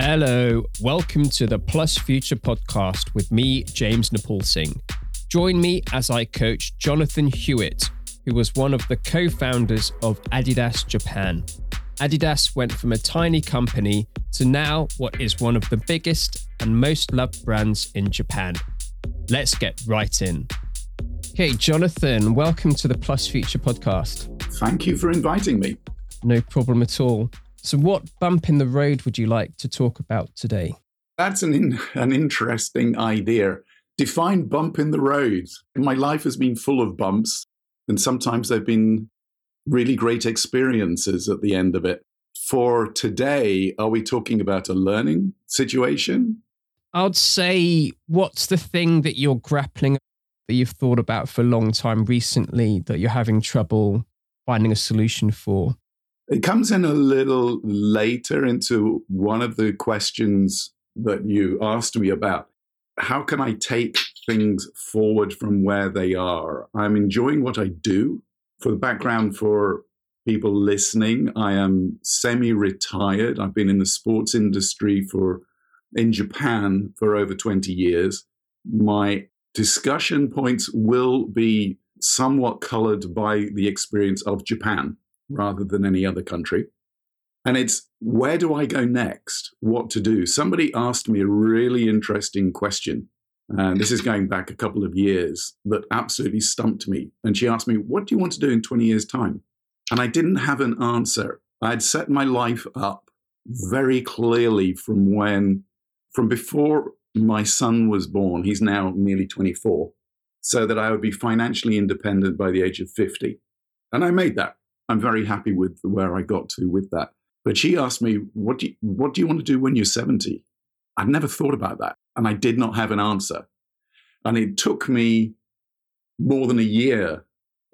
Hello, welcome to the Plus Future podcast with me, James Nepaulsingh. Join me as I coach Jonathan Hewitt, who was one of the co founders of Adidas Japan. Adidas went from a tiny company to now what is one of the biggest and most loved brands in Japan. Let's get right in. Okay, Jonathan, welcome to the Plus Future podcast. Thank you for inviting me. No problem at all. So, what bump in the road would you like to talk about today? That's an, in, an interesting idea. Define bump in the road. My life has been full of bumps, and sometimes they've been really great experiences at the end of it. For today, are we talking about a learning situation? I'd say, what's the thing that you're grappling that you've thought about for a long time recently that you're having trouble finding a solution for? It comes in a little later into one of the questions that you asked me about. How can I take things forward from where they are? I'm enjoying what I do. For the background for people listening, I am semi retired. I've been in the sports industry for in Japan for over 20 years. My discussion points will be somewhat colored by the experience of Japan rather than any other country. And it's where do I go next? What to do? Somebody asked me a really interesting question. And this is going back a couple of years that absolutely stumped me. And she asked me, What do you want to do in 20 years' time? And I didn't have an answer. I'd set my life up very clearly from when, from before my son was born, he's now nearly 24, so that I would be financially independent by the age of 50. And I made that. I'm very happy with where I got to with that. But she asked me, what do, you, what do you want to do when you're 70? I'd never thought about that. And I did not have an answer. And it took me more than a year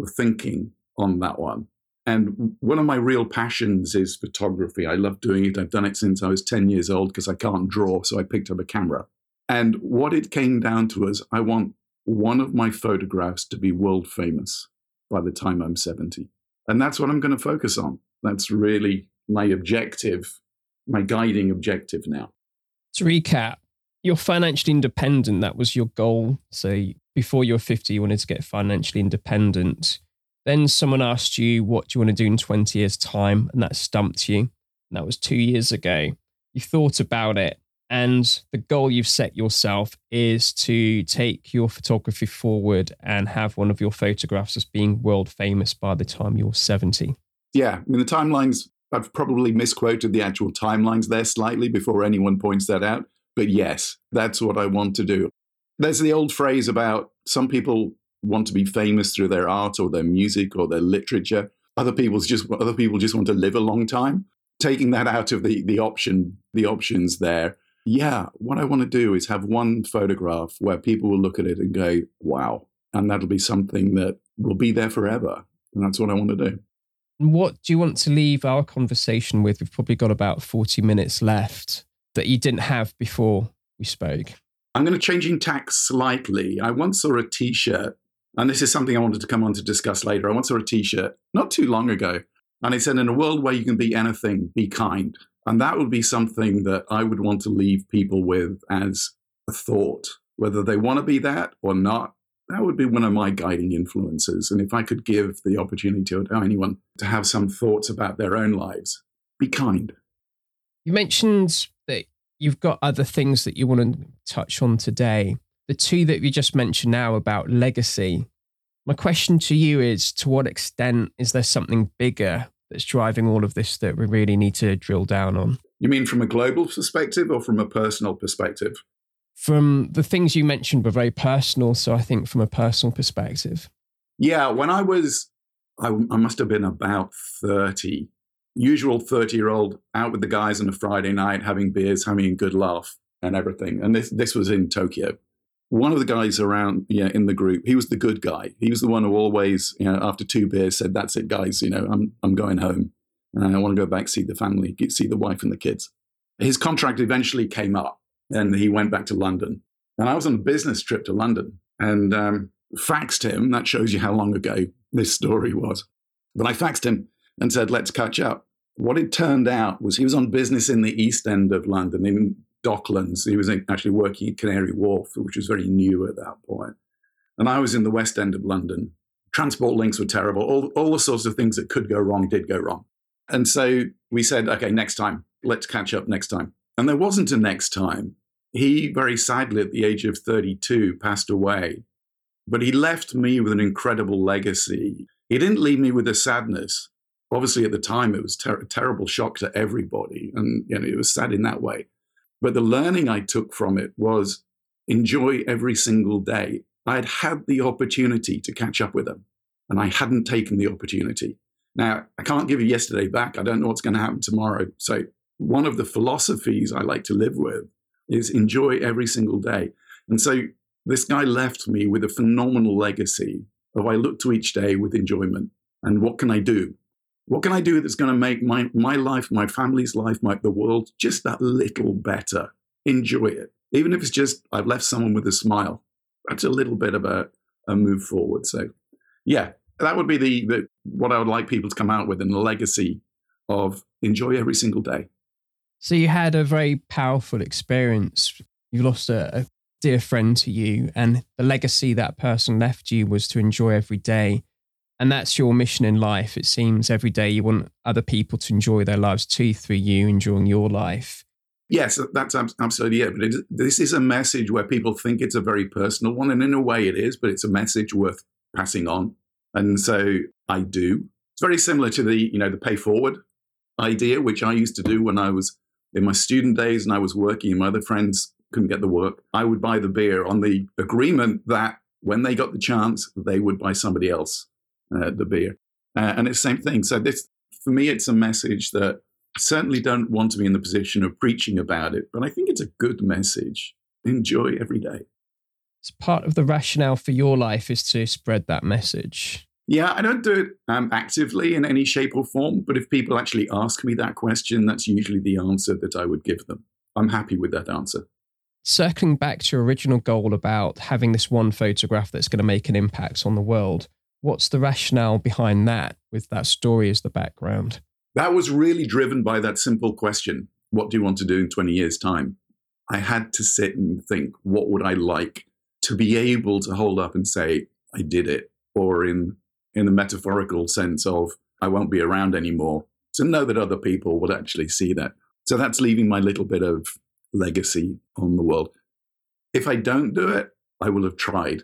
of thinking on that one. And one of my real passions is photography. I love doing it. I've done it since I was 10 years old because I can't draw. So I picked up a camera. And what it came down to is I want one of my photographs to be world famous by the time I'm 70. And that's what I'm going to focus on. That's really my objective, my guiding objective now. To recap, you're financially independent. That was your goal. So before you were 50, you wanted to get financially independent. Then someone asked you, What do you want to do in 20 years' time? And that stumped you. And that was two years ago. You thought about it. And the goal you've set yourself is to take your photography forward and have one of your photographs as being world famous by the time you're 70. Yeah. I mean, the timelines, I've probably misquoted the actual timelines there slightly before anyone points that out. But yes, that's what I want to do. There's the old phrase about some people want to be famous through their art or their music or their literature. Other people just other people just want to live a long time. Taking that out of the the option, the options there yeah, what I want to do is have one photograph where people will look at it and go, wow. And that'll be something that will be there forever. And that's what I want to do. What do you want to leave our conversation with? We've probably got about 40 minutes left that you didn't have before we spoke. I'm going to change in tack slightly. I once saw a t shirt, and this is something I wanted to come on to discuss later. I once saw a t shirt not too long ago, and it said, In a world where you can be anything, be kind. And that would be something that I would want to leave people with as a thought, whether they want to be that or not. That would be one of my guiding influences. And if I could give the opportunity to anyone to have some thoughts about their own lives, be kind. You mentioned that you've got other things that you want to touch on today. The two that you just mentioned now about legacy. My question to you is to what extent is there something bigger that's driving all of this that we really need to drill down on. You mean from a global perspective or from a personal perspective? From the things you mentioned were very personal. So I think from a personal perspective. Yeah, when I was, I, I must have been about 30, usual 30 year old out with the guys on a Friday night, having beers, having a good laugh and everything. And this, this was in Tokyo one of the guys around yeah in the group he was the good guy. He was the one who always you know after two beers said that's it guys you know i'm i'm going home. And i want to go back see the family see the wife and the kids. His contract eventually came up and he went back to london. And i was on a business trip to london and um, faxed him that shows you how long ago this story was. But i faxed him and said let's catch up. What it turned out was he was on business in the east end of London, in Docklands. He was actually working at Canary Wharf, which was very new at that point. And I was in the west end of London. Transport links were terrible. All, all the sorts of things that could go wrong did go wrong. And so we said, okay, next time, let's catch up next time. And there wasn't a next time. He very sadly, at the age of 32, passed away. But he left me with an incredible legacy. He didn't leave me with a sadness. Obviously, at the time, it was ter- a terrible shock to everybody. And you know, it was sad in that way. But the learning I took from it was enjoy every single day. I had had the opportunity to catch up with him, and I hadn't taken the opportunity. Now, I can't give you yesterday back. I don't know what's going to happen tomorrow. So, one of the philosophies I like to live with is enjoy every single day. And so, this guy left me with a phenomenal legacy of I look to each day with enjoyment. And what can I do? What can I do that's going to make my, my life, my family's life, my, the world just that little better? Enjoy it. Even if it's just I've left someone with a smile. That's a little bit of a, a move forward. So, yeah, that would be the, the what I would like people to come out with in the legacy of enjoy every single day. So you had a very powerful experience. You lost a, a dear friend to you, and the legacy that person left you was to enjoy every day. And that's your mission in life. It seems every day you want other people to enjoy their lives too through you enjoying your life. Yes, uh, that's absolutely it. But it, this is a message where people think it's a very personal one, and in a way it is, but it's a message worth passing on. And so I do. It's very similar to the, you know, the pay forward idea, which I used to do when I was in my student days and I was working and my other friends couldn't get the work. I would buy the beer on the agreement that when they got the chance, they would buy somebody else uh, the beer. Uh, and it's the same thing. So this, for me, it's a message that I certainly don't want to be in the position of preaching about it, but I think it's a good message. Enjoy every day. It's part of the rationale for your life is to spread that message. Yeah, I don't do it um, actively in any shape or form, but if people actually ask me that question, that's usually the answer that I would give them. I'm happy with that answer. Circling back to your original goal about having this one photograph that's going to make an impact on the world, what's the rationale behind that with that story as the background? That was really driven by that simple question What do you want to do in 20 years' time? I had to sit and think, what would I like to be able to hold up and say, I did it? Or in in the metaphorical sense of I won't be around anymore, to know that other people would actually see that. So that's leaving my little bit of legacy on the world. If I don't do it, I will have tried.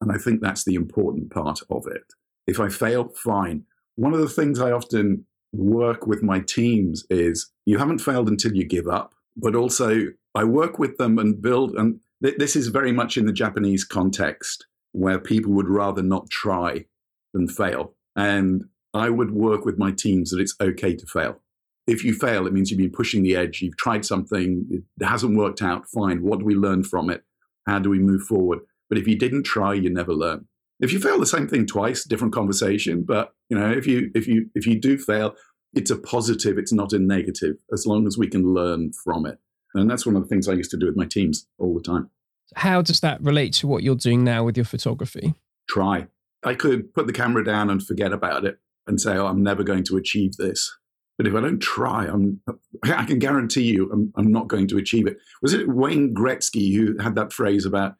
And I think that's the important part of it. If I fail, fine. One of the things I often work with my teams is you haven't failed until you give up, but also I work with them and build. And th- this is very much in the Japanese context where people would rather not try than fail. And I would work with my teams that it's okay to fail. If you fail, it means you've been pushing the edge. You've tried something, it hasn't worked out. Fine. What do we learn from it? How do we move forward? But if you didn't try, you never learn. If you fail the same thing twice, different conversation. But you know, if you if you if you do fail, it's a positive. It's not a negative. As long as we can learn from it, and that's one of the things I used to do with my teams all the time. How does that relate to what you're doing now with your photography? Try. I could put the camera down and forget about it and say, oh, I'm never going to achieve this. But if I don't try, I'm, I can guarantee you I'm, I'm not going to achieve it. Was it Wayne Gretzky who had that phrase about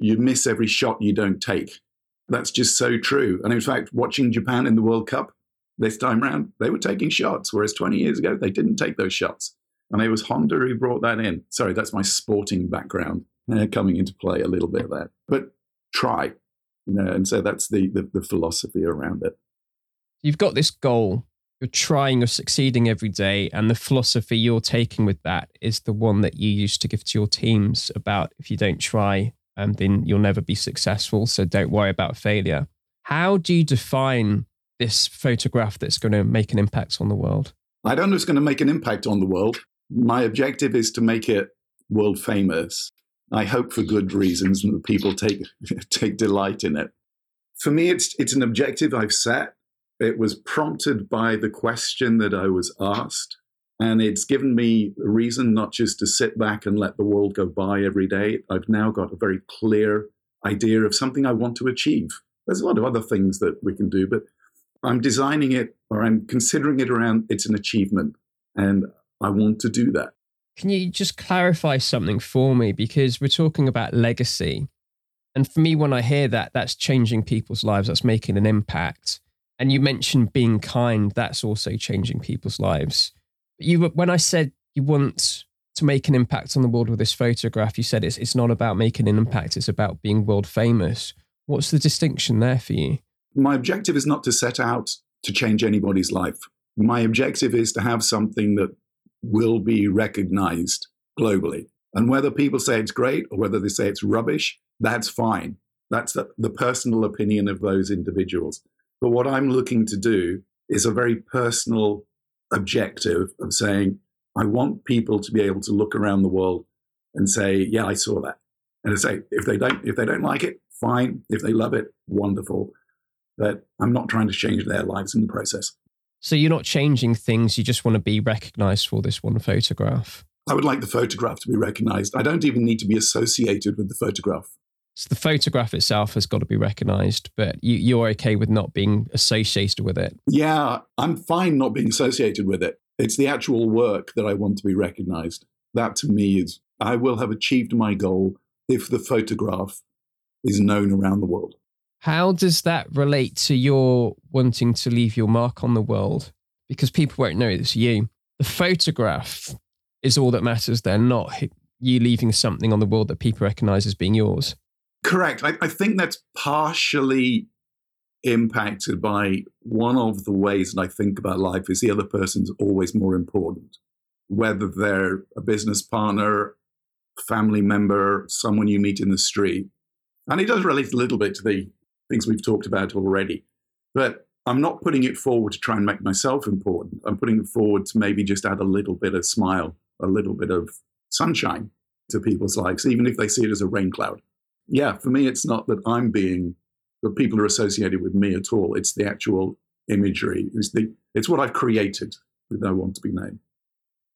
you miss every shot you don't take? That's just so true. And in fact, watching Japan in the World Cup this time around, they were taking shots, whereas 20 years ago, they didn't take those shots. And it was Honda who brought that in. Sorry, that's my sporting background uh, coming into play a little bit that. But try, you know, and so that's the, the, the philosophy around it. You've got this goal. You're trying, you're succeeding every day, and the philosophy you're taking with that is the one that you used to give to your teams about if you don't try, um, then you'll never be successful. So don't worry about failure. How do you define this photograph that's going to make an impact on the world? I don't know it's going to make an impact on the world. My objective is to make it world famous. I hope for good reasons and that people take take delight in it. For me, it's it's an objective I've set. It was prompted by the question that I was asked, and it's given me a reason not just to sit back and let the world go by every day. I've now got a very clear idea of something I want to achieve. There's a lot of other things that we can do, but I'm designing it or I'm considering it around it's an achievement. And I want to do that. Can you just clarify something for me? Because we're talking about legacy. And for me, when I hear that, that's changing people's lives, that's making an impact. And you mentioned being kind, that's also changing people's lives. You, when I said you want to make an impact on the world with this photograph, you said it's, it's not about making an impact, it's about being world famous. What's the distinction there for you? My objective is not to set out to change anybody's life. My objective is to have something that will be recognized globally. And whether people say it's great or whether they say it's rubbish, that's fine. That's the, the, personal opinion of those individuals. But what I'm looking to do is a very personal objective of saying, I want people to be able to look around the world and say, yeah, I saw that. And to say, if they don't, if they don't like it, fine. If they love it, wonderful. But I'm not trying to change their lives in the process. So you're not changing things. You just want to be recognized for this one photograph. I would like the photograph to be recognized. I don't even need to be associated with the photograph. So the photograph itself has got to be recognized, but you, you're okay with not being associated with it. Yeah, I'm fine not being associated with it. It's the actual work that I want to be recognized. That to me is, I will have achieved my goal if the photograph is known around the world. How does that relate to your wanting to leave your mark on the world? Because people won't know it's you. The photograph is all that matters. They're not you leaving something on the world that people recognize as being yours. Correct. I, I think that's partially impacted by one of the ways that I think about life is the other person's always more important. Whether they're a business partner, family member, someone you meet in the street. And it does relate a little bit to the things we've talked about already. But I'm not putting it forward to try and make myself important. I'm putting it forward to maybe just add a little bit of smile, a little bit of sunshine to people's lives, even if they see it as a rain cloud. Yeah, for me, it's not that I'm being, that people are associated with me at all. It's the actual imagery. It's, the, it's what I've created that I want to be named.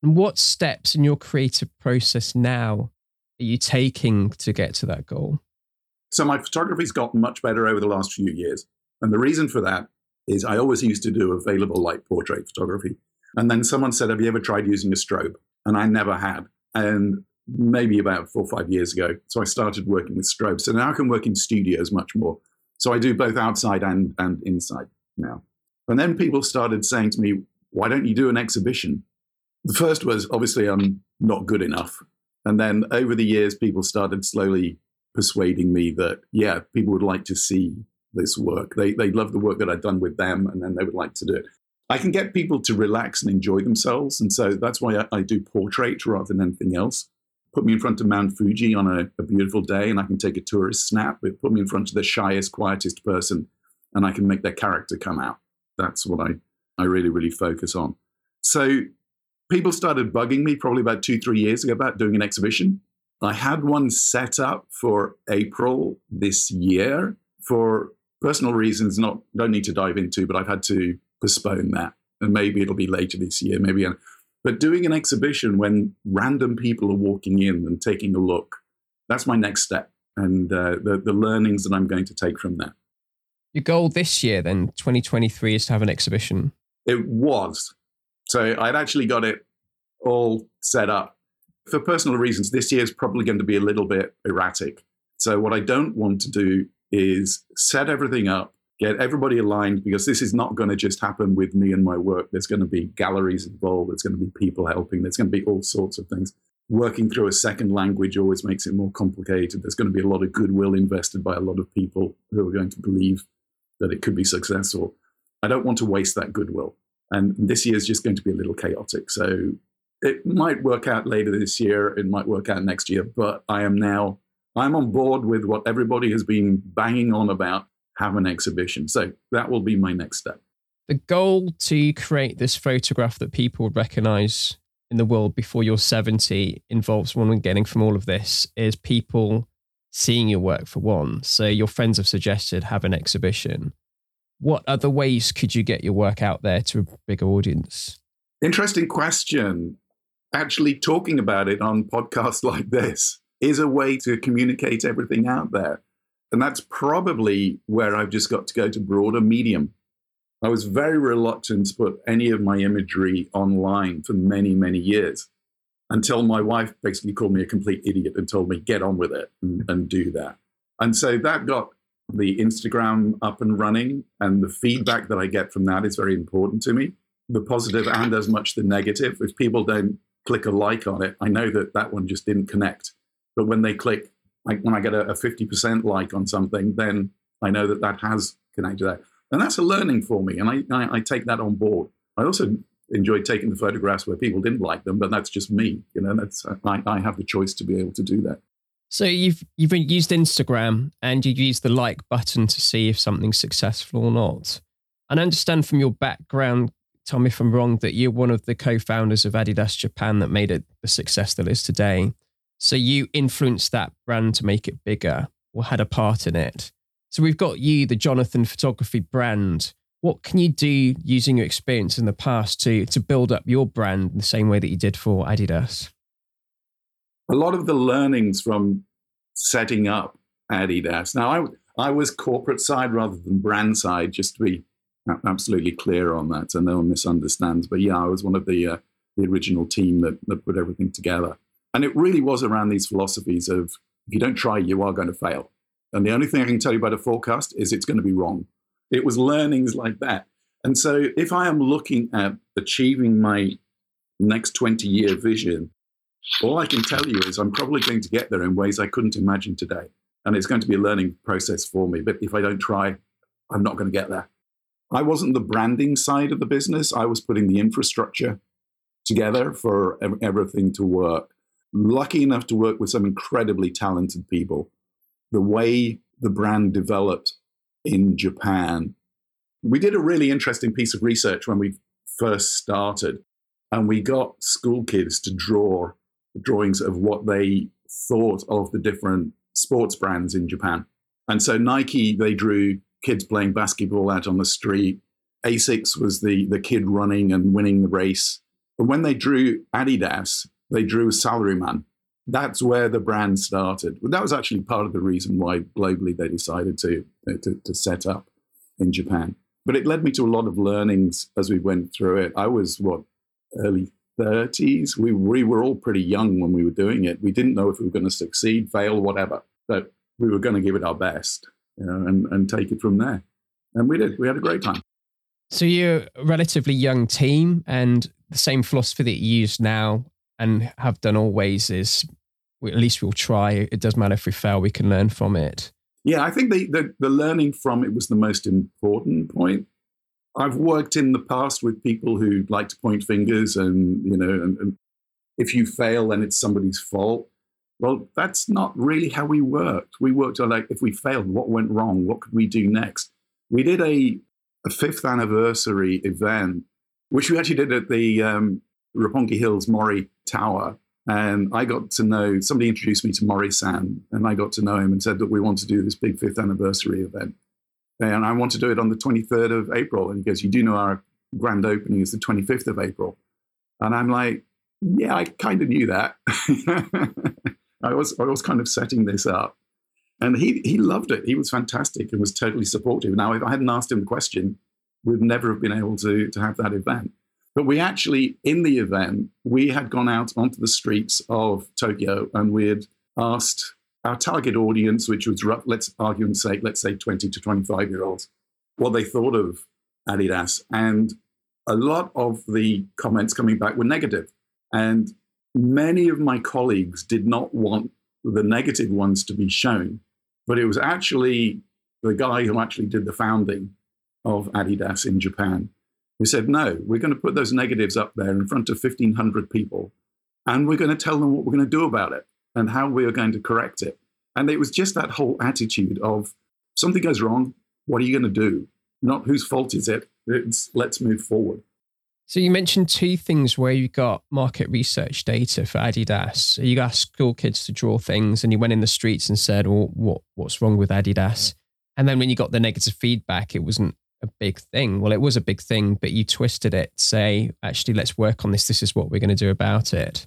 And what steps in your creative process now are you taking to get to that goal? So my photography's gotten much better over the last few years. And the reason for that is I always used to do available light portrait photography. And then someone said, Have you ever tried using a strobe? And I never had. And maybe about four or five years ago. So I started working with strobes. So now I can work in studios much more. So I do both outside and, and inside now. And then people started saying to me, Why don't you do an exhibition? The first was obviously I'm not good enough. And then over the years, people started slowly persuading me that, yeah, people would like to see this work. They, they love the work that I've done with them, and then they would like to do it. I can get people to relax and enjoy themselves. And so that's why I, I do portrait rather than anything else. Put me in front of Mount Fuji on a, a, beautiful day and I can take a tourist snap. But put me in front of the shyest, quietest person and I can make their character come out. That's what I, I really, really focus on. So people started bugging me probably about two, three years ago about doing an exhibition. I had one set up for April this year for personal reasons. Not don't need to dive into, but I've had to postpone that, and maybe it'll be later this year. Maybe, uh, but doing an exhibition when random people are walking in and taking a look, that's my next step, and uh, the the learnings that I'm going to take from that. Your goal this year, then, 2023, is to have an exhibition. It was. So I'd actually got it all set up for personal reasons, this year is probably going to be a little bit erratic. So, what I don't want to do is set everything up, get everybody aligned, because this is not going to just happen with me and my work. There's going to be galleries involved, there's going to be people helping, there's going to be all sorts of things. Working through a second language always makes it more complicated. There's going to be a lot of goodwill invested by a lot of people who are going to believe that it could be successful. I don't want to waste that goodwill. And this year is just going to be a little chaotic. So it might work out later this year, it might work out next year, but I am now I'm on board with what everybody has been banging on about have an exhibition. So that will be my next step. The goal to create this photograph that people would recognize in the world before you're 70 involves one getting from all of this is people seeing your work for one. So your friends have suggested have an exhibition. What other ways could you get your work out there to a bigger audience? Interesting question actually talking about it on podcasts like this is a way to communicate everything out there. And that's probably where I've just got to go to broader medium. I was very reluctant to put any of my imagery online for many, many years until my wife basically called me a complete idiot and told me, get on with it and, and do that. And so that got the Instagram up and running. And the feedback that I get from that is very important to me the positive and as much the negative. If people don't click a like on it, I know that that one just didn't connect. But when they click, like when I get a, a 50% like on something, then I know that that has connected that. And that's a learning for me. And I, I, I take that on board. I also enjoyed taking the photographs where people didn't like them, but that's just me. You know, that's uh, I, I have the choice to be able to do that. So you've you've used Instagram and you use the like button to see if something's successful or not. And I understand from your background, tell me if I'm wrong, that you're one of the co-founders of Adidas Japan that made it the success that is today. So you influenced that brand to make it bigger or had a part in it. So we've got you, the Jonathan Photography brand. What can you do using your experience in the past to to build up your brand the same way that you did for Adidas? A lot of the learnings from setting up Adidas. Now, I I was corporate side rather than brand side, just to be absolutely clear on that, so no one misunderstands. But yeah, I was one of the uh, the original team that that put everything together, and it really was around these philosophies of if you don't try, you are going to fail. And the only thing I can tell you about a forecast is it's going to be wrong. It was learnings like that. And so if I am looking at achieving my next 20 year vision, all I can tell you is I'm probably going to get there in ways I couldn't imagine today. And it's going to be a learning process for me. But if I don't try, I'm not going to get there. I wasn't the branding side of the business, I was putting the infrastructure together for everything to work. Lucky enough to work with some incredibly talented people the way the brand developed in Japan. We did a really interesting piece of research when we first started, and we got school kids to draw drawings of what they thought of the different sports brands in Japan. And so Nike, they drew kids playing basketball out on the street. Asics was the, the kid running and winning the race. But when they drew Adidas, they drew a salaryman that's where the brand started. That was actually part of the reason why globally they decided to, uh, to, to set up in Japan. But it led me to a lot of learnings as we went through it. I was what early 30s. We, we were all pretty young when we were doing it. We didn't know if we were going to succeed, fail, whatever. But we were going to give it our best, you know, and, and take it from there. And we did. We had a great time. So you're a relatively young team, and the same philosophy that you use now and have done always is at least we'll try. It doesn't matter if we fail, we can learn from it. Yeah, I think the, the, the learning from it was the most important point. I've worked in the past with people who like to point fingers and, you know, and, and if you fail, then it's somebody's fault. Well, that's not really how we worked. We worked on like, if we failed, what went wrong? What could we do next? We did a, a fifth anniversary event, which we actually did at the um, Roppongi Hills Mori Tower. And I got to know, somebody introduced me to Mori-san, and I got to know him and said that we want to do this big fifth anniversary event. And I want to do it on the 23rd of April. And he goes, You do know our grand opening is the 25th of April. And I'm like, Yeah, I kind of knew that. I, was, I was kind of setting this up. And he, he loved it. He was fantastic and was totally supportive. Now, if I hadn't asked him the question, we'd never have been able to, to have that event. But we actually, in the event, we had gone out onto the streets of Tokyo and we had asked our target audience, which was, let's argue and say, let's say 20 to 25 year olds, what they thought of Adidas. And a lot of the comments coming back were negative. And many of my colleagues did not want the negative ones to be shown. But it was actually the guy who actually did the founding of Adidas in Japan we said, no, we're going to put those negatives up there in front of 1,500 people, and we're going to tell them what we're going to do about it and how we are going to correct it. And it was just that whole attitude of something goes wrong, what are you going to do? Not whose fault is it? It's let's move forward. So you mentioned two things where you got market research data for Adidas. You asked school kids to draw things, and you went in the streets and said, "Well, what what's wrong with Adidas?" And then when you got the negative feedback, it wasn't a big thing. Well, it was a big thing, but you twisted it, say, actually, let's work on this. This is what we're going to do about it.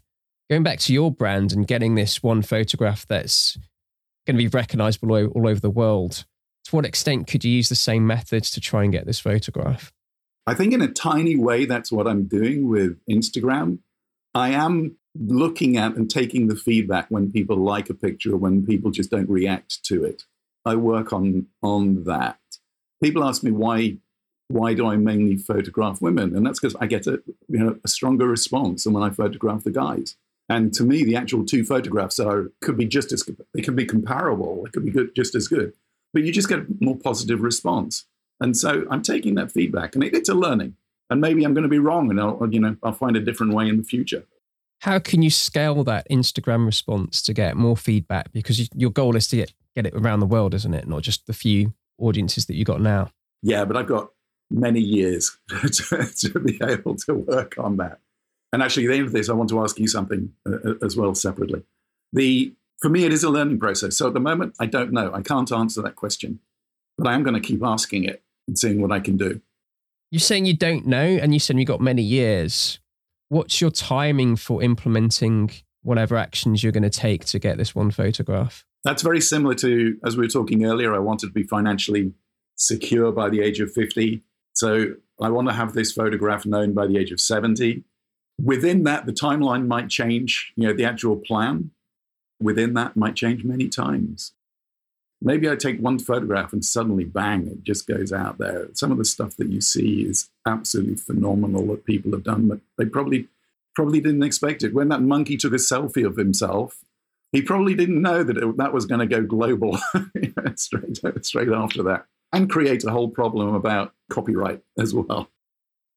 Going back to your brand and getting this one photograph that's going to be recognizable all over the world, to what extent could you use the same methods to try and get this photograph? I think in a tiny way, that's what I'm doing with Instagram. I am looking at and taking the feedback when people like a picture when people just don't react to it. I work on on that. People ask me why why do I mainly photograph women? And that's because I get a you know a stronger response than when I photograph the guys. And to me, the actual two photographs are could be just as they could be comparable. They could be good, just as good, but you just get a more positive response. And so I'm taking that feedback, and it, it's a learning. And maybe I'm going to be wrong, and I'll you know I'll find a different way in the future. How can you scale that Instagram response to get more feedback? Because your goal is to get, get it around the world, isn't it? Not just the few audiences that you got now. Yeah, but I've got many years to, to be able to work on that. And actually, at the end of this, I want to ask you something uh, uh, as well separately. The for me, it is a learning process. So at the moment, I don't know. I can't answer that question, but I am going to keep asking it and seeing what I can do. You're saying you don't know, and you said you got many years. What's your timing for implementing whatever actions you're going to take to get this one photograph? That's very similar to, as we were talking earlier, I wanted to be financially secure by the age of 50. So I want to have this photograph known by the age of 70. Within that, the timeline might change, you know, the actual plan within that might change many times. Maybe I take one photograph and suddenly, bang, it just goes out there. Some of the stuff that you see is absolutely phenomenal that people have done, but they probably probably didn't expect it. When that monkey took a selfie of himself, he probably didn't know that it, that was going to go global straight straight after that, and create a whole problem about copyright as well.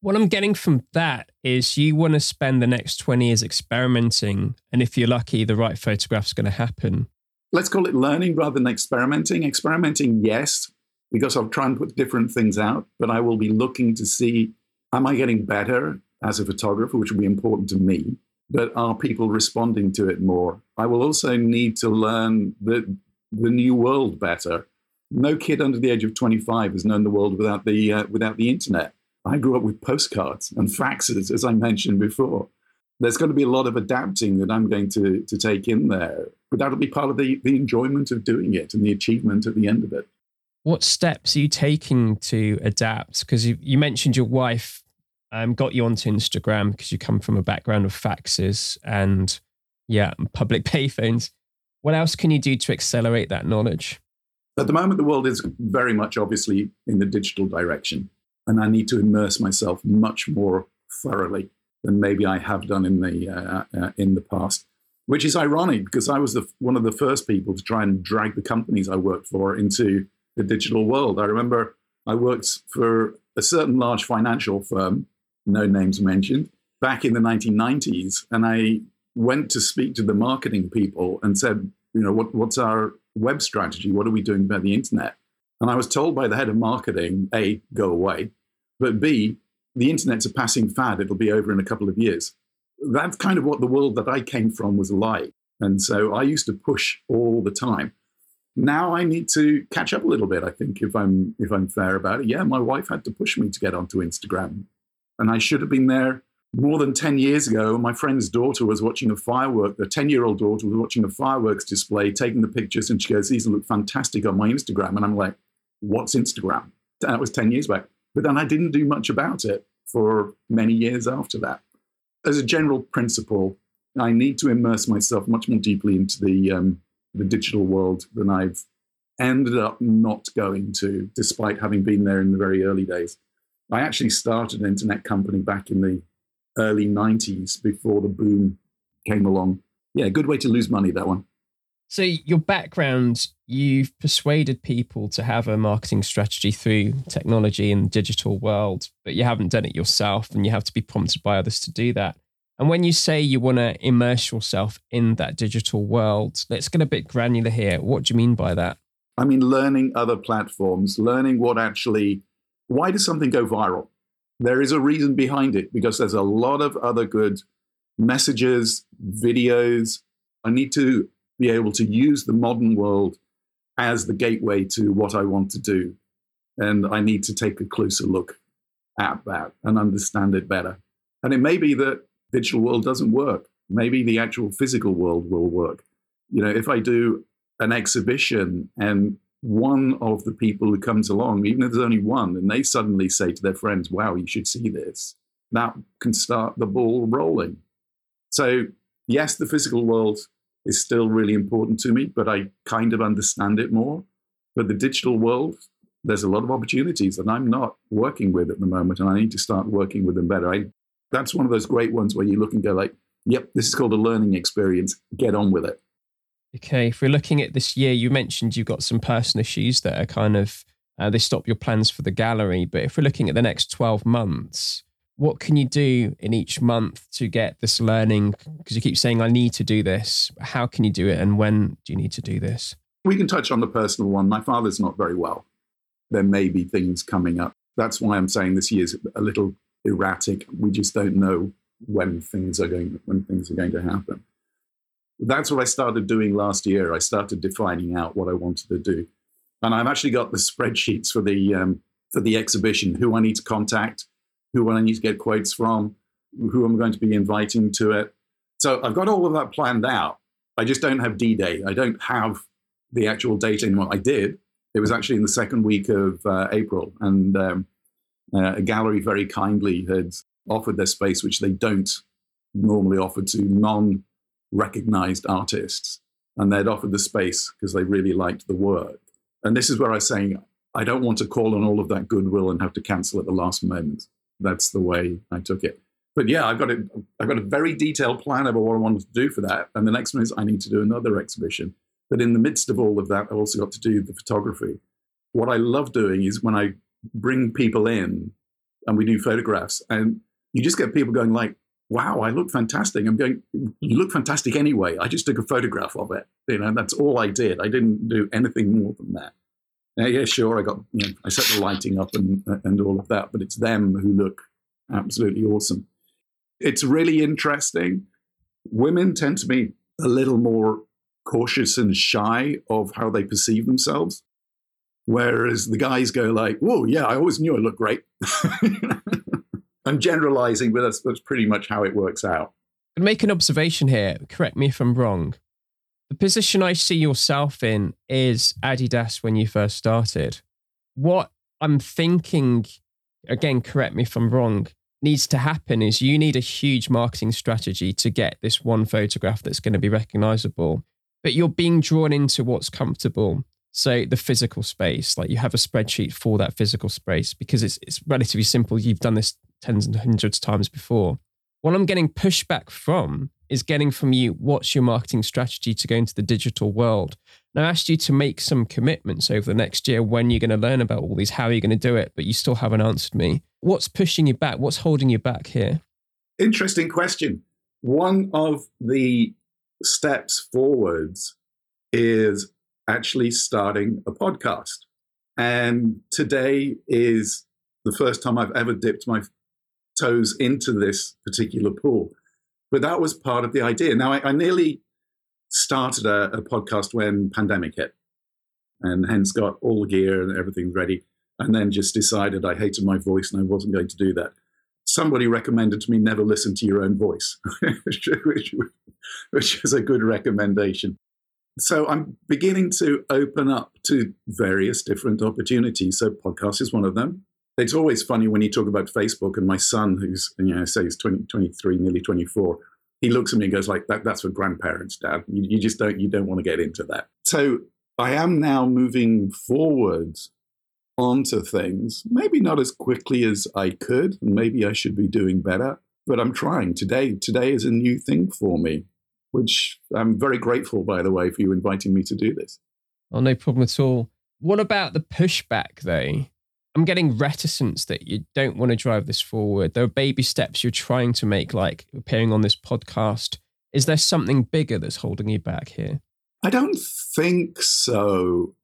What I'm getting from that is you want to spend the next 20 years experimenting. And if you're lucky, the right photograph's going to happen. Let's call it learning rather than experimenting. Experimenting, yes, because I'll try and put different things out, but I will be looking to see am I getting better as a photographer, which will be important to me, but are people responding to it more? I will also need to learn the, the new world better. No kid under the age of 25 has known the world without the, uh, without the internet. I grew up with postcards and faxes, as I mentioned before. There's going to be a lot of adapting that I'm going to, to take in there, but that'll be part of the, the enjoyment of doing it and the achievement at the end of it. What steps are you taking to adapt? Because you, you mentioned your wife um, got you onto Instagram because you come from a background of faxes and, yeah, public payphones. What else can you do to accelerate that knowledge? At the moment, the world is very much obviously in the digital direction and I need to immerse myself much more thoroughly than maybe I have done in the uh, uh, in the past. Which is ironic because I was the, one of the first people to try and drag the companies I worked for into the digital world. I remember I worked for a certain large financial firm, no names mentioned, back in the 1990s, and I went to speak to the marketing people and said, you know, what, what's our web strategy? What are we doing about the internet? And I was told by the head of marketing, A, go away, but B, the internet's a passing fad. It'll be over in a couple of years. That's kind of what the world that I came from was like. And so I used to push all the time. Now I need to catch up a little bit, I think, if I'm if I'm fair about it. Yeah, my wife had to push me to get onto Instagram. And I should have been there more than 10 years ago. My friend's daughter was watching a firework, the 10-year-old daughter was watching a fireworks display, taking the pictures, and she goes, These look fantastic on my Instagram. And I'm like, what's Instagram? That was 10 years back. But then I didn't do much about it for many years after that. As a general principle, I need to immerse myself much more deeply into the, um, the digital world than I've ended up not going to, despite having been there in the very early days. I actually started an internet company back in the early 90s before the boom came along. Yeah, good way to lose money, that one. So, your background, you've persuaded people to have a marketing strategy through technology and the digital world, but you haven't done it yourself and you have to be prompted by others to do that. And when you say you want to immerse yourself in that digital world, let's get a bit granular here. What do you mean by that? I mean, learning other platforms, learning what actually, why does something go viral? There is a reason behind it because there's a lot of other good messages, videos. I need to be able to use the modern world as the gateway to what I want to do. And I need to take a closer look at that and understand it better. And it may be that digital world doesn't work. Maybe the actual physical world will work. You know, if I do an exhibition and one of the people who comes along, even if there's only one, and they suddenly say to their friends, wow, you should see this, that can start the ball rolling. So, yes, the physical world is still really important to me, but I kind of understand it more. But the digital world, there's a lot of opportunities that I'm not working with at the moment, and I need to start working with them better. I, that's one of those great ones where you look and go like, "Yep, this is called a learning experience. Get on with it." Okay, if we're looking at this year, you mentioned you've got some personal issues that are kind of uh, they stop your plans for the gallery. But if we're looking at the next twelve months, what can you do in each month to get this learning? Because you keep saying, I need to do this. How can you do it? And when do you need to do this? We can touch on the personal one. My father's not very well. There may be things coming up. That's why I'm saying this year's a little erratic. We just don't know when things are going when things are going to happen. That's what I started doing last year. I started defining out what I wanted to do, and I've actually got the spreadsheets for the um, for the exhibition. Who I need to contact, who I need to get quotes from, who I'm going to be inviting to it. So I've got all of that planned out. I just don't have D Day. I don't have the actual date anymore. I did. It was actually in the second week of uh, April, and um, uh, a gallery very kindly had offered their space, which they don't normally offer to non recognized artists. And they'd offered the space because they really liked the work. And this is where I was saying, I don't want to call on all of that goodwill and have to cancel at the last moment that's the way I took it. But yeah, I've got a I've got a very detailed plan about what I wanted to do for that. And the next one is I need to do another exhibition. But in the midst of all of that, I've also got to do the photography. What I love doing is when I bring people in and we do photographs, and you just get people going like, "Wow, I look fantastic." I'm going, "You look fantastic anyway." I just took a photograph of it. You know, that's all I did. I didn't do anything more than that. Now, yeah, sure, I got, you know, I set the lighting up and, uh, and all of that, but it's them who look absolutely awesome. It's really interesting. Women tend to be a little more cautious and shy of how they perceive themselves. Whereas the guys go like, whoa, yeah, I always knew I looked great. I'm generalizing, but that's, that's pretty much how it works out. Make an observation here. Correct me if I'm wrong the position I see yourself in is Adidas when you first started. What I'm thinking, again, correct me if I'm wrong, needs to happen is you need a huge marketing strategy to get this one photograph that's going to be recognizable. But you're being drawn into what's comfortable. So the physical space, like you have a spreadsheet for that physical space because it's it's relatively simple. You've done this tens and hundreds of times before. What I'm getting pushback from is getting from you what's your marketing strategy to go into the digital world. Now, I asked you to make some commitments over the next year when you're going to learn about all these, how are you going to do it, but you still haven't answered me. What's pushing you back? What's holding you back here? Interesting question. One of the steps forwards is actually starting a podcast. And today is the first time I've ever dipped my toes into this particular pool. But that was part of the idea. Now, I, I nearly started a, a, podcast when pandemic hit, and hence got all the gear and everything ready, and then just decided I hated my voice and I wasn't going to do that. Somebody recommended to me never listen to your own voice, which, which, which is a good recommendation. So I'm beginning to open up to various different opportunities. So podcast is one of them it's always funny when you talk about Facebook and my son, who's, you know, say he's 20, 23, nearly 24, he looks at me and goes like, that, that's for grandparents, dad. You, you just don't, you don't want to get into that. So I am now moving forward onto things, maybe not as quickly as I could, maybe I should be doing better, but I'm trying. Today, today is a new thing for me, which I'm very grateful, by the way, for you inviting me to do this. Oh, no problem at all. What about the pushback, though? I'm getting reticence that you don't want to drive this forward. There are baby steps you're trying to make, like appearing on this podcast. Is there something bigger that's holding you back here? I don't think so.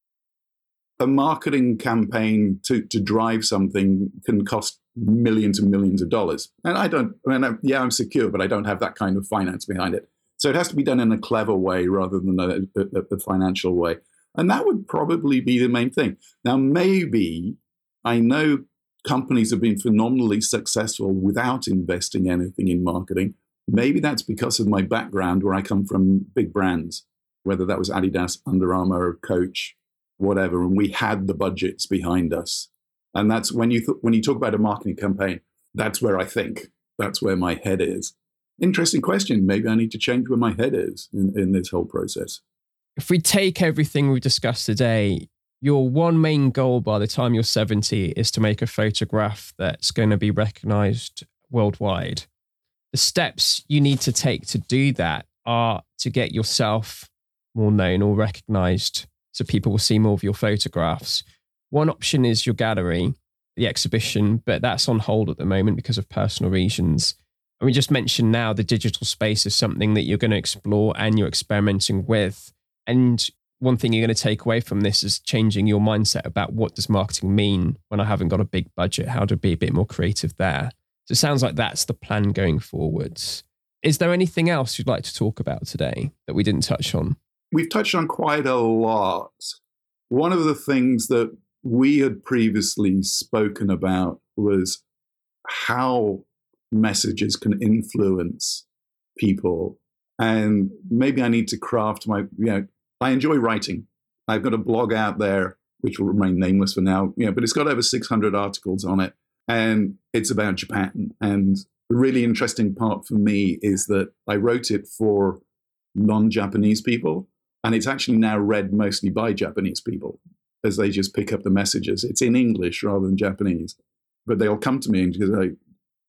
A marketing campaign to, to drive something can cost millions and millions of dollars. And I don't, I mean, I, yeah, I'm secure, but I don't have that kind of finance behind it. So it has to be done in a clever way rather than a, a, a financial way. And that would probably be the main thing. Now, maybe I know companies have been phenomenally successful without investing anything in marketing. Maybe that's because of my background where I come from big brands, whether that was Adidas, Under Armour, Coach, whatever, and we had the budgets behind us. And that's when you th- when you talk about a marketing campaign, that's where I think that's where my head is. Interesting question. Maybe I need to change where my head is in, in this whole process. If we take everything we've discussed today, your one main goal by the time you're 70 is to make a photograph that's going to be recognized worldwide. The steps you need to take to do that are to get yourself more known or recognized so people will see more of your photographs. One option is your gallery, the exhibition, but that's on hold at the moment because of personal reasons. And we just mentioned now the digital space is something that you're going to explore and you're experimenting with. And one thing you're going to take away from this is changing your mindset about what does marketing mean when I haven't got a big budget? How to be a bit more creative there. So it sounds like that's the plan going forwards. Is there anything else you'd like to talk about today that we didn't touch on? We've touched on quite a lot. One of the things that we had previously spoken about was how messages can influence people. And maybe I need to craft my, you know, I enjoy writing. I've got a blog out there, which will remain nameless for now, you know, but it's got over 600 articles on it. And it's about Japan. And the really interesting part for me is that I wrote it for non Japanese people. And it's actually now read mostly by Japanese people as they just pick up the messages. It's in English rather than Japanese. But they'll come to me and go,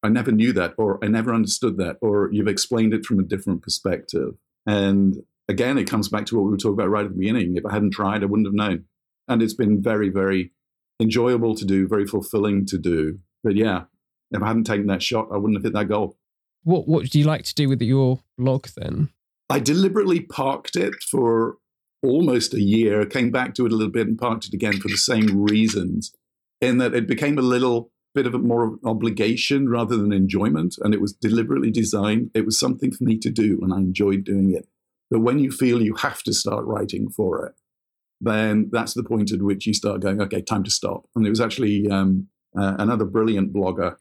I never knew that, or I never understood that, or you've explained it from a different perspective. And again, it comes back to what we were talking about right at the beginning. If I hadn't tried, I wouldn't have known. And it's been very, very enjoyable to do, very fulfilling to do. But yeah, if I hadn't taken that shot, I wouldn't have hit that goal. What What do you like to do with your blog then? I deliberately parked it for almost a year, came back to it a little bit and parked it again for the same reasons, in that it became a little bit of a more obligation rather than enjoyment. And it was deliberately designed. It was something for me to do, and I enjoyed doing it. But when you feel you have to start writing for it, then that's the point at which you start going, okay, time to stop. And it was actually um, uh, another brilliant blogger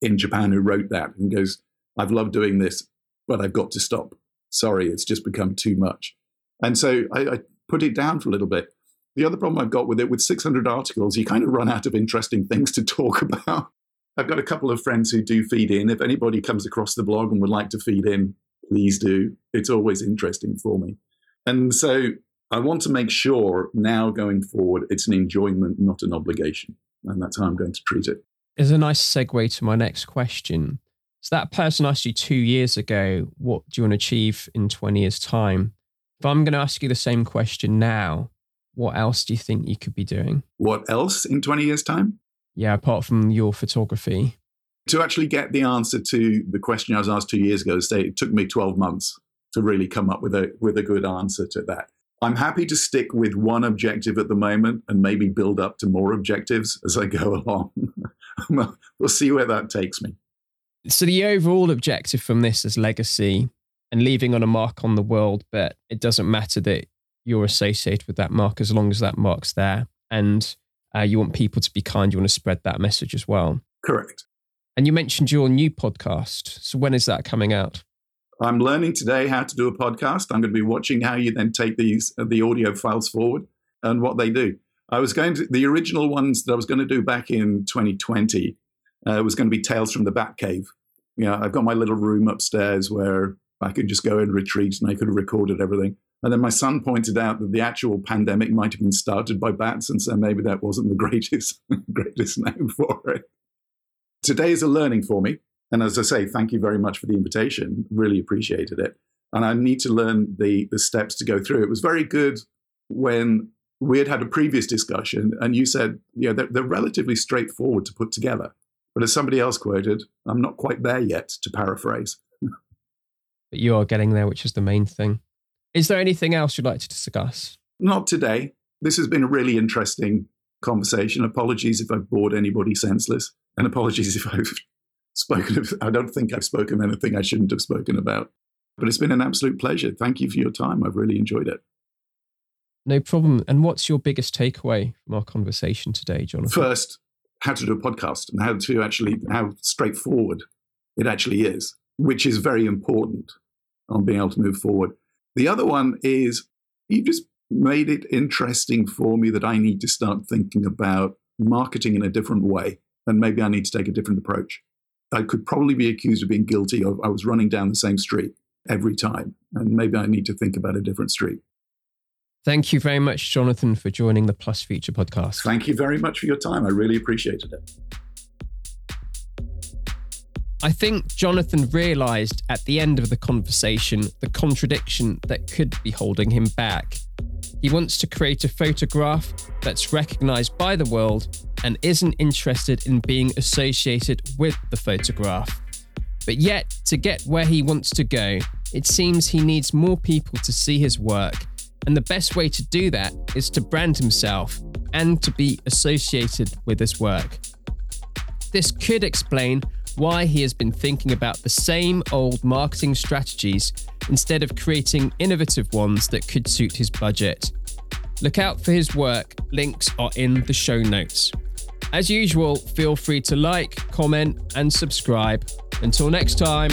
in Japan who wrote that and goes, I've loved doing this, but I've got to stop. Sorry, it's just become too much. And so I, I put it down for a little bit. The other problem I've got with it, with 600 articles, you kind of run out of interesting things to talk about. I've got a couple of friends who do feed in. If anybody comes across the blog and would like to feed in, please do. It's always interesting for me. And so I want to make sure now going forward, it's an enjoyment, not an obligation. And that's how I'm going to treat it. it. Is a nice segue to my next question. So that person asked you two years ago, what do you want to achieve in 20 years' time? If I'm going to ask you the same question now, what else do you think you could be doing? What else in 20 years' time? Yeah, apart from your photography. To actually get the answer to the question I was asked two years ago, say it took me 12 months to really come up with a with a good answer to that. I'm happy to stick with one objective at the moment and maybe build up to more objectives as I go along. we'll see where that takes me. So the overall objective from this is legacy and leaving on a mark on the world, but it doesn't matter that you're associated with that mark as long as that mark's there. And uh, you want people to be kind. You want to spread that message as well. Correct. And you mentioned your new podcast. So when is that coming out? I'm learning today how to do a podcast. I'm going to be watching how you then take these uh, the audio files forward and what they do. I was going to the original ones that I was going to do back in 2020 uh, was going to be Tales from the Batcave. You know, I've got my little room upstairs where I could just go and retreat and I could have recorded everything. And then my son pointed out that the actual pandemic might have been started by bats, and so maybe that wasn't the greatest greatest name for it. Today is a learning for me, and as I say, thank you very much for the invitation. Really appreciated it, and I need to learn the the steps to go through. It was very good when we had had a previous discussion, and you said, you know, they're, they're relatively straightforward to put together. But as somebody else quoted, I'm not quite there yet, to paraphrase. but you are getting there, which is the main thing. Is there anything else you'd like to discuss? Not today. This has been a really interesting conversation. Apologies if I've bored anybody senseless, and apologies if I've spoken. Of, I don't think I've spoken anything I shouldn't have spoken about. But it's been an absolute pleasure. Thank you for your time. I've really enjoyed it. No problem. And what's your biggest takeaway from our conversation today, Jonathan? First, how to do a podcast and how to actually how straightforward it actually is, which is very important on being able to move forward. The other one is you've just made it interesting for me that I need to start thinking about marketing in a different way. And maybe I need to take a different approach. I could probably be accused of being guilty of I was running down the same street every time. And maybe I need to think about a different street. Thank you very much, Jonathan, for joining the Plus Future podcast. Thank you very much for your time. I really appreciated it. I think Jonathan realized at the end of the conversation the contradiction that could be holding him back. He wants to create a photograph that's recognized by the world and isn't interested in being associated with the photograph. But yet, to get where he wants to go, it seems he needs more people to see his work. And the best way to do that is to brand himself and to be associated with his work. This could explain why he has been thinking about the same old marketing strategies instead of creating innovative ones that could suit his budget. Look out for his work, links are in the show notes. As usual, feel free to like, comment, and subscribe. Until next time.